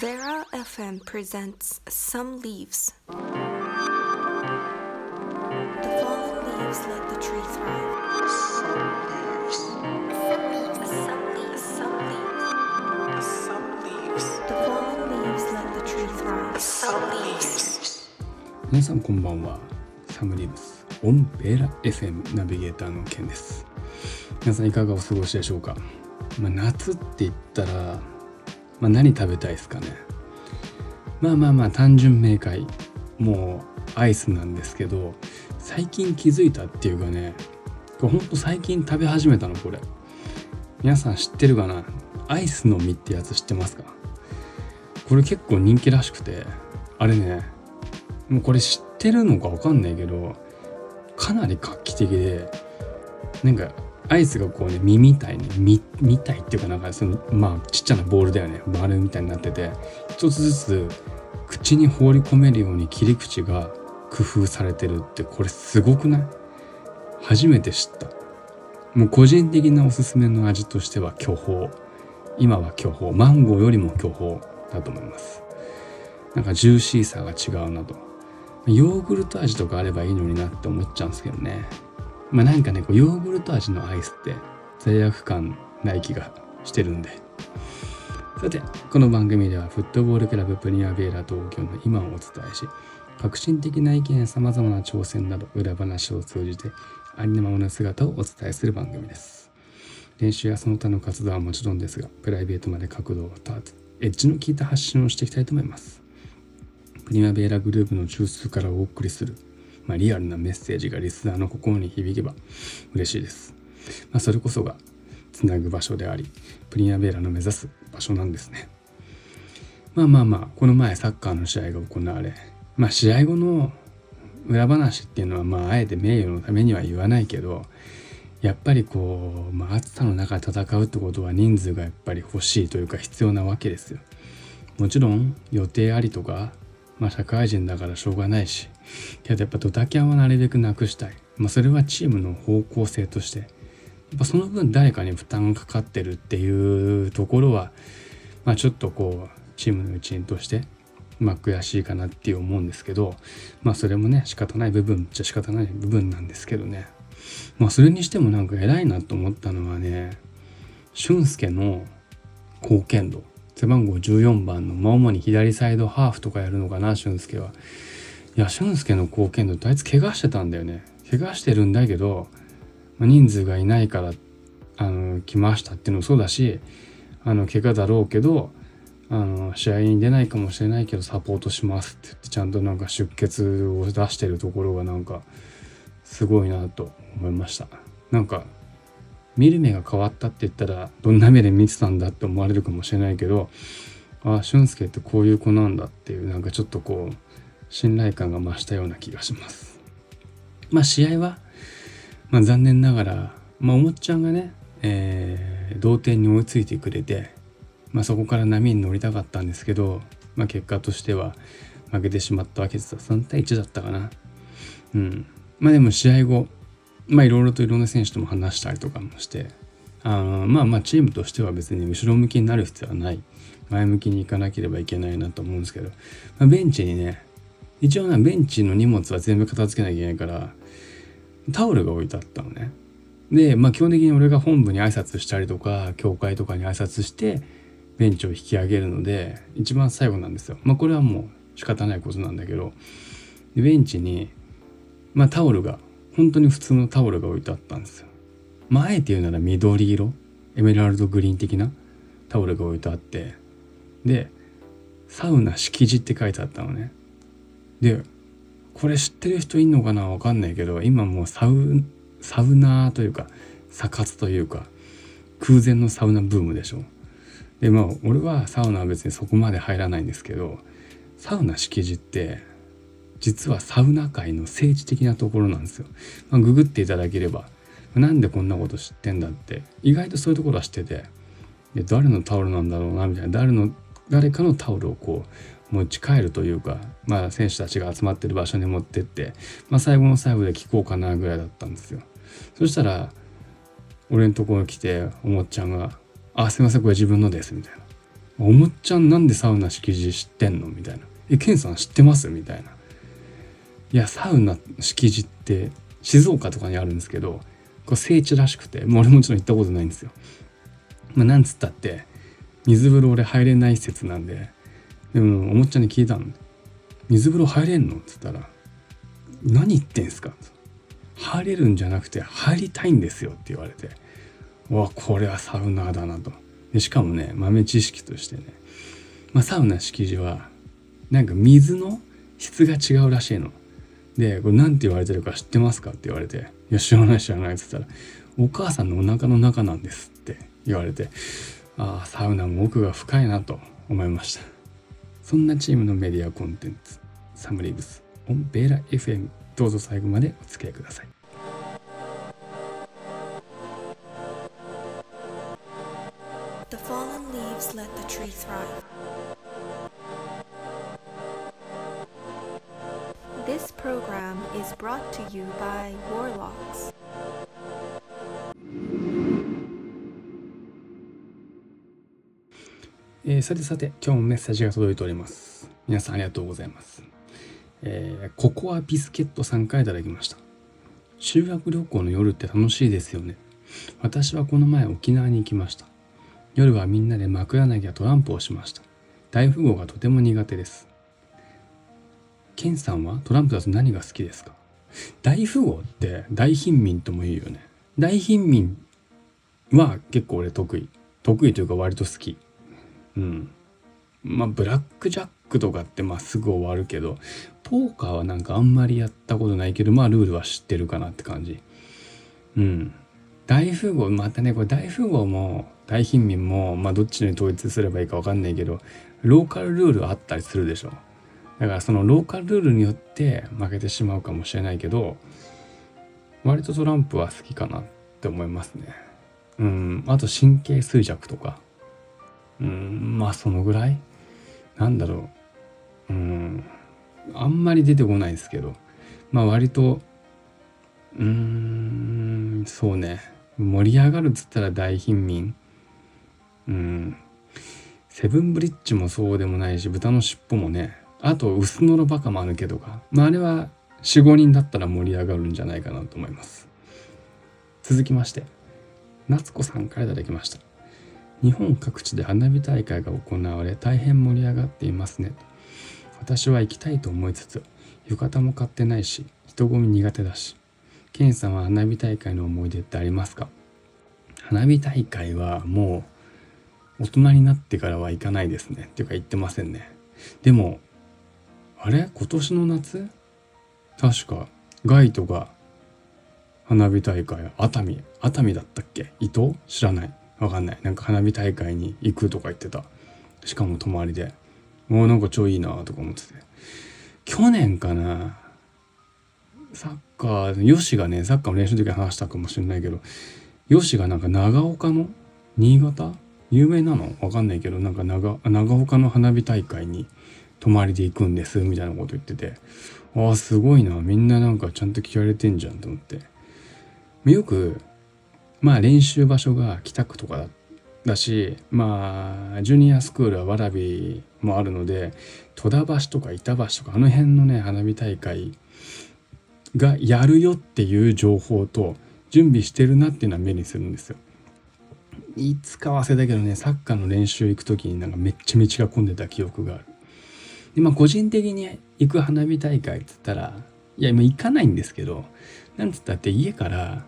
Vera FM presents Some Leaves. The fallen leaves let the tree thrive. Some leaves. Some leaves. Some leaves. Some leaves. The fallen leaves let the tree thrive. Some leaves. 皆さんこんばんはサムリーブスオンベーラ FM ナビゲーターのケンです皆さんいかがお過ごしでしょうか、まあ、夏って言ったら、まあ、何食べたいですかね。まあまあまあ単純明快。もうアイスなんですけど最近気づいたっていうかねこれほんと最近食べ始めたのこれ。皆さん知ってるかな？アイスの実ってやつ知ってますか？これ結構人気らしくてあれねもうこれ知ってるのかわかんないけどかなり画期的でなんかアイスがこうね実みたいに実みたいっていうかなんかそのまあちっちゃなボールだよね。丸みたいになってて。一つずつ口に放り込めるように切り口が工夫されてるってこれすごくない？初めて知った。もう個人的なおすすめの味としては巨峰。今は巨峰。マンゴーよりも巨峰だと思います。なんかジューシーさが違うなと。ヨーグルト味とかあればいいのになって思っちゃうんですけどね。まあなんかねこうヨーグルト味のアイスって罪悪感ない気がしてるんで。さてこの番組ではフットボールクラブプリアベーラ東京の今をお伝えし革新的な意見やさまざまな挑戦など裏話を通じてありのままの姿をお伝えする番組です。練習やその他の活動はもちろんですがプライベートまで角度を問わずエッジの効いた発信をしていきたいと思います。プリマベーラグループの中枢からお送りする、まあ、リアルなメッセージがリスナーの心に響けば嬉しいです。まあ、それこそがつなぐ場所であり、プリマベーラの目指す場所なんですね。まあまあまあ、この前サッカーの試合が行われ、まあ試合後の裏話っていうのは、まああえて名誉のためには言わないけど、やっぱりこう、まあ暑さの中で戦うってことは人数がやっぱり欲しいというか必要なわけですよ。もちろん予定ありとかまあ社会人だからしょうがないし。けどやっぱドタキャンはなるべくなくしたい、まあ、それはチームの方向性として。やっぱその分誰かに負担がかかってるっていうところはまあちょっとこうチームの一員としてまあ悔しいかなって思うんですけどまあそれもね仕方ない部分じゃ仕方ない部分なんですけどね。まあそれにしてもなんか偉いなと思ったのはね俊介の貢献度。背番号14番の、まあ、主に左サイドハーフとかやるのかな俊介は。いや俊介の貢献度ってあいつ怪我してたんだよね。怪我してるんだけど、まあ、人数がいないからあの来ましたっていうのもそうだしあの怪我だろうけどあの試合に出ないかもしれないけどサポートしますって言ってちゃんとなんか出血を出してるところがなんかすごいなと思いました。なんか見る目が変わったって言ったらどんな目で見てたんだって思われるかもしれないけどああ俊介ってこういう子なんだっていうなんかちょっとこう信頼感が増したような気がします。まあ試合は、まあ、残念ながら、まあ、おもっちゃんがね、えー同点に追いついてくれて、まあ、そこから波に乗りたかったんですけど、まあ、結果としては負けてしまったわけです。3対1だったかな。うん。まあでも試合後まあいろいろといろんな選手とも話したりとかもしてあまあまあチームとしては別に後ろ向きになる必要はない。前向きに行かなければいけないなと思うんですけど、まあ、ベンチにね一応ねベンチの荷物は全部片付けなきゃいけないからタオルが置いてあったのね。でまあ基本的に俺が本部に挨拶したりとか教会とかに挨拶してベンチを引き上げるので一番最後なんですよ。まあこれはもう仕方ないことなんだけどベンチにまあタオルが本当に普通のタオルが置いてあったんですよ。まあ、あえて言うなら緑色？エメラルドグリーン的な？タオルが置いてあってでサウナ敷地って書いてあったのね。でこれ知ってる人いんのかな？わかんないけど今もうサウサウナーというかサ活というか空前のサウナブームでしょ。でまあ俺はサウナは別にそこまで入らないんですけどサウナ敷地って実はサウナ界の政治的なところなんですよ。まあ、ググっていただければなんでこんなこと知ってんだって意外とそういうところは知っててで誰のタオルなんだろうなみたいな誰の誰かのタオルをこう持ち帰るというか、まあ、選手たちが集まってる場所に持ってって、まあ、最後の最後で聞こうかなぐらいだったんですよ。そしたら俺のところに来ておもっちゃんが「あすいませんこれ自分のです」みたいな。「おもっちゃんなんでサウナ敷地知ってんの?」みたいな「えケンさん知ってます?」みたいな「いやサウナ敷地って静岡とかにあるんですけどこれ聖地らしくてもう俺もちろん行ったことないんですよ。まあ、なんつったって水風呂俺入れない施設なんででもおもちゃに聞いたの「水風呂入れんの?」っつったら「何言ってんすか?」入れるんじゃなくて入りたいんですよって言われてわこれはサウナーだなとでしかもね豆知識としてね、まあ、サウナ敷地はなんか水の質が違うらしいのでこれ何て言われてるか知ってますか？って言われて「いや知らない知らない」って言ったら「お母さんのお腹の中なんです」って言われて。ああサウナも奥が深いなと思いました。そんなチームのメディアコンテンツサムリーブスオンベーラ FM どうぞ最後までお付き合いください。The fallen leaves let the tree thrive. This program is brought to you by Warlocks. えーさてさて今日もメッセージが届いております。皆さんありがとうございます、えーココアビスケットさんからいただきました。修学旅行の夜って楽しいですよね。私はこの前沖縄に行きました。夜はみんなで枕投げやトランプをしました。大富豪がとても苦手です。ケンさんはトランプだと何が好きですか？大富豪って大貧民とも言うよね大貧民は結構俺得意得意というか割と好きうん。まあブラックジャックとかってまあすぐ終わるけどポーカーはなんかあんまりやったことないけどまあルールは知ってるかなって感じ。うん。大富豪またねこれ大富豪も大貧民もまあどっちに統一すればいいか分かんないけどローカルルールあったりするでしょ。だからそのローカルルールによって負けてしまうかもしれないけど割とトランプは好きかなって思いますね。うん。あと神経衰弱とか。うんまあそのぐらい？なんだろううんあんまり出てこないですけどまあ割とうーんそうね盛り上がるっつったら大貧民うんセブンブリッジもそうでもないし豚の尻尾もねあと薄のろバカ間抜けとか。まああれは45人だったら盛り上がるんじゃないかなと思います。続きまして夏子さんからいただきました。日本各地で花火大会が行われ大変盛り上がっていますね。私は行きたいと思いつつ浴衣も買ってないし人混み苦手だしケンさんは花火大会の思い出ってありますか？花火大会はもう大人になってからは行かないですね。っていうか行ってませんね。でもあれ？今年の夏？確か。ガイトが花火大会熱海熱海だったっけ？伊東知らない。わかんない。なんか花火大会に行くとか言ってた。しかも泊まりで。もうなんか超いいなとか思ってて。去年かな。サッカーヨシがねサッカーの練習の時に話したかもしれないけどヨシがなんか長岡の新潟？有名なの？わかんないけどなんか長長岡の花火大会に泊まりで行くんですみたいなこと言っててああすごいなみんななんかちゃんと聞かれてんじゃんと思ってよくまあ練習場所が北区とかだだしまあジュニアスクールは蕨もあるので戸田橋とか板橋とかあの辺のね花火大会がやるよっていう情報と準備してるなっていうのは目にするんですよ。いつか忘れたけどねサッカーの練習行く時になんかめっちゃ道が混んでた記憶がある。でまあ個人的に行く花火大会っつったらいや今行かないんですけどなんつったって家から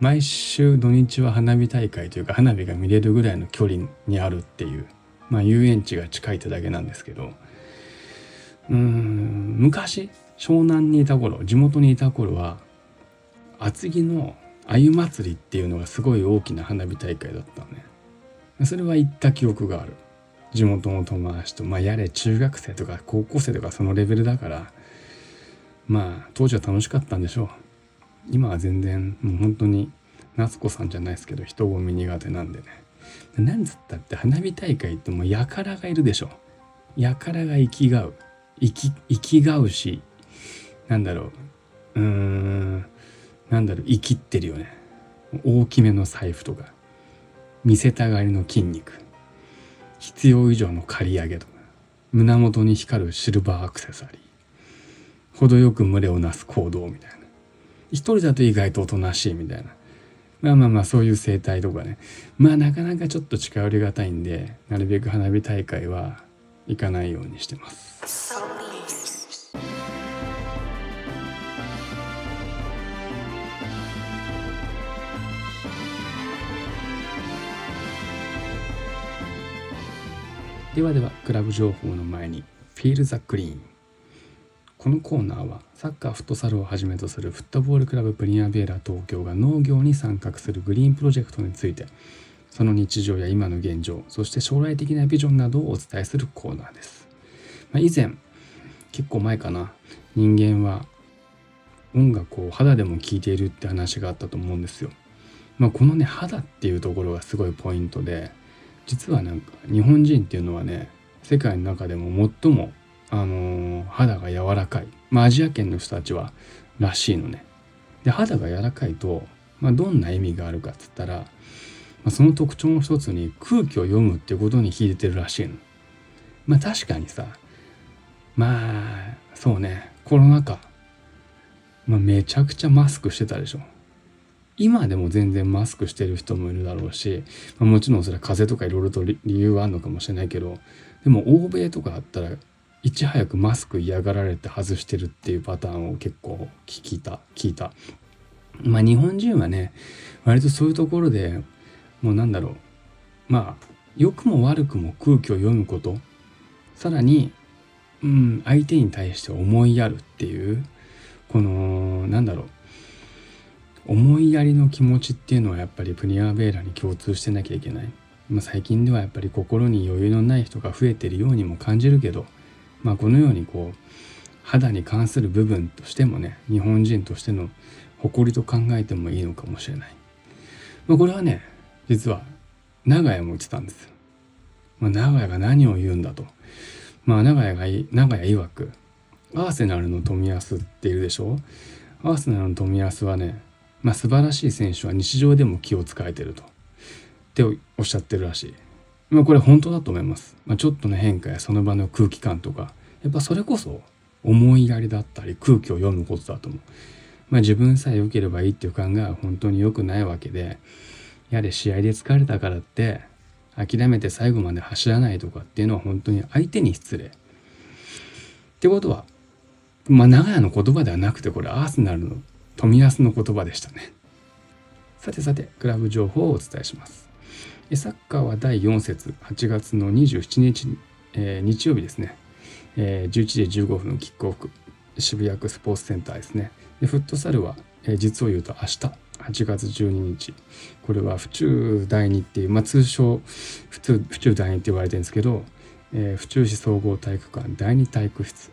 毎週土日は花火大会というか花火が見れるぐらいの距離にあるっていうまあ遊園地が近いってだけなんですけどうーん昔湘南にいた頃地元にいた頃は厚木の鮎祭りっていうのがすごい大きな花火大会だったのね。それは行った記憶がある。地元の友達とまあやれ中学生とか高校生とかそのレベルだからまあ当時は楽しかったんでしょう。今は全然もう本当に夏子さんじゃないですけど人混み苦手なんでね。なんつったって花火大会ってもうやからがいるでしょやからが生きがう。生き生きがうしなんだろう。うーんなんだろう。生きってるよね。大きめの財布とか。見せたがりの筋肉。必要以上の刈り上げとか胸元に光るシルバーアクセサリー程よく群れをなす行動みたいな。一人だと意外とおとなしいみたいな。まあまあまあそういう生態とかね。まあなかなかちょっと近寄りがたいんでなるべく花火大会は行かないようにしてます。ではではクラブ情報の前にフィール・ザ・クリーン。このコーナーはサッカーフットサルをはじめとするフットボールクラブプリアベーラ東京が農業に参画するグリーンプロジェクトについてその日常や今の現状そして将来的なビジョンなどをお伝えするコーナーです、まあ、以前結構前かな人間は音楽を肌でも聴いているって話があったと思うんですよ。まあこのね肌っていうところがすごいポイントで実はなんか日本人っていうのはね世界の中でも最も、あのー肌が柔らかい、まあ、アジア圏の人たちはらしいのね。で肌が柔らかいと、まあ、どんな意味があるかっつったら、まあ、その特徴の一つに空気を読むってことに秀でてるらしいの。まあ確かにさまあそうねコロナ禍、まあ、めちゃくちゃマスクしてたでしょ。今でも全然マスクしてる人もいるだろうし、まあ、もちろんそれは風邪とかいろいろと理理由はあるのかもしれないけどでも欧米とかだったらいち早くマスク嫌がられて外してるっていうパターンを結構聞いた聞いた。まあ日本人はね割とそういうところでもうなんだろう。まあ良くも悪くも空気を読むこと。さらに、うん、相手に対して思いやるっていうこのなんだろう。思いやりの気持ちっていうのはやっぱりプニアベーラに共通してなきゃいけない、まあ、最近ではやっぱり心に余裕のない人が増えてるようにも感じるけど、まあ、このようにこう肌に関する部分としてもね日本人としての誇りと考えてもいいのかもしれない、まあ、これはね実は長屋も言ってたんです。よ、まあ、長屋が何を言うんだと。まあ長屋がい長屋曰くアーセナルの冨安っているでしょ？アーセナルの冨安はねまあ、素晴らしい選手は日常でも気を使えてると。っておっしゃってるらしい。まあ、これ本当だと思います。まあ、ちょっとの変化やその場の空気感とか、やっぱそれこそ思いやりだったり空気を読むことだと思う。まあ、自分さえ良ければいいっていう考えは本当に良くないわけで、やはり試合で疲れたからって諦めて最後まで走らないとかっていうのは本当に相手に失礼。ってことは、まあ、長屋の言葉ではなくてこれアーセナルの富安の言葉でしたね。さてさて、クラブ情報をお伝えします。サッカーは第4節、8月の27日、えー日曜日ですね、えー11時15分キックオフ、渋谷区スポーツセンターですね。でフットサルは、えー実を言うと明日、8月12日、これは府中第二っていう、まあ、通称府中府中第二って言われてるんですけど、えー府中市総合体育館第二体育室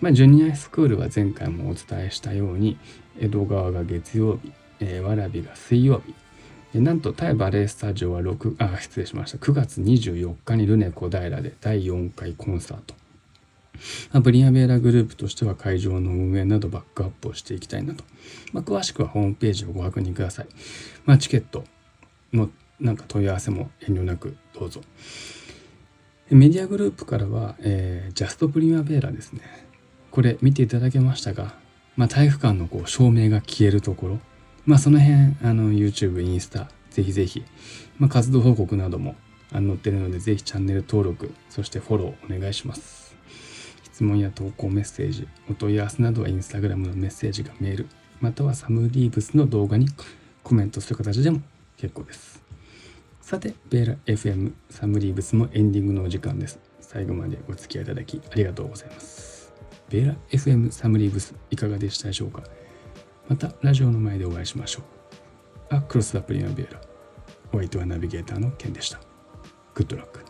まあ、ジュニアスクールは前回もお伝えしたように江戸川が月曜日、えー、わらびが水曜日。なんとタイバレースタジオは6あ失礼しました。9月24日にルネ小平で第4回コンサート、まあ、ブリアベーラグループとしては会場の運営などバックアップをしていきたいなと、まあ、詳しくはホームページをご確認ください、まあ、チケットのなんか問い合わせも遠慮なくどうぞ。メディアグループからは、えージャストプリマベーラですね。これ見ていただけましたが、まあ、体育館のこう照明が消えるところ、まあ、その辺あの YouTube インスタぜひぜひ、まあ、活動報告なども載ってるのでぜひチャンネル登録そしてフォローお願いします。質問や投稿メッセージお問い合わせなどはインスタグラムのメッセージがメールまたはサムリーブスの動画にコメントする形でも結構です。さてベーラ FM サムリーブスもエンディングのお時間です。最後までお付き合いいただきありがとうございます。ベーラ FM サムリーブスいかがでしたでしょうか？またラジオの前でお会いしましょう。アクロスダプリナベーラ。お相手はナビゲーターのケンでした。グッドラック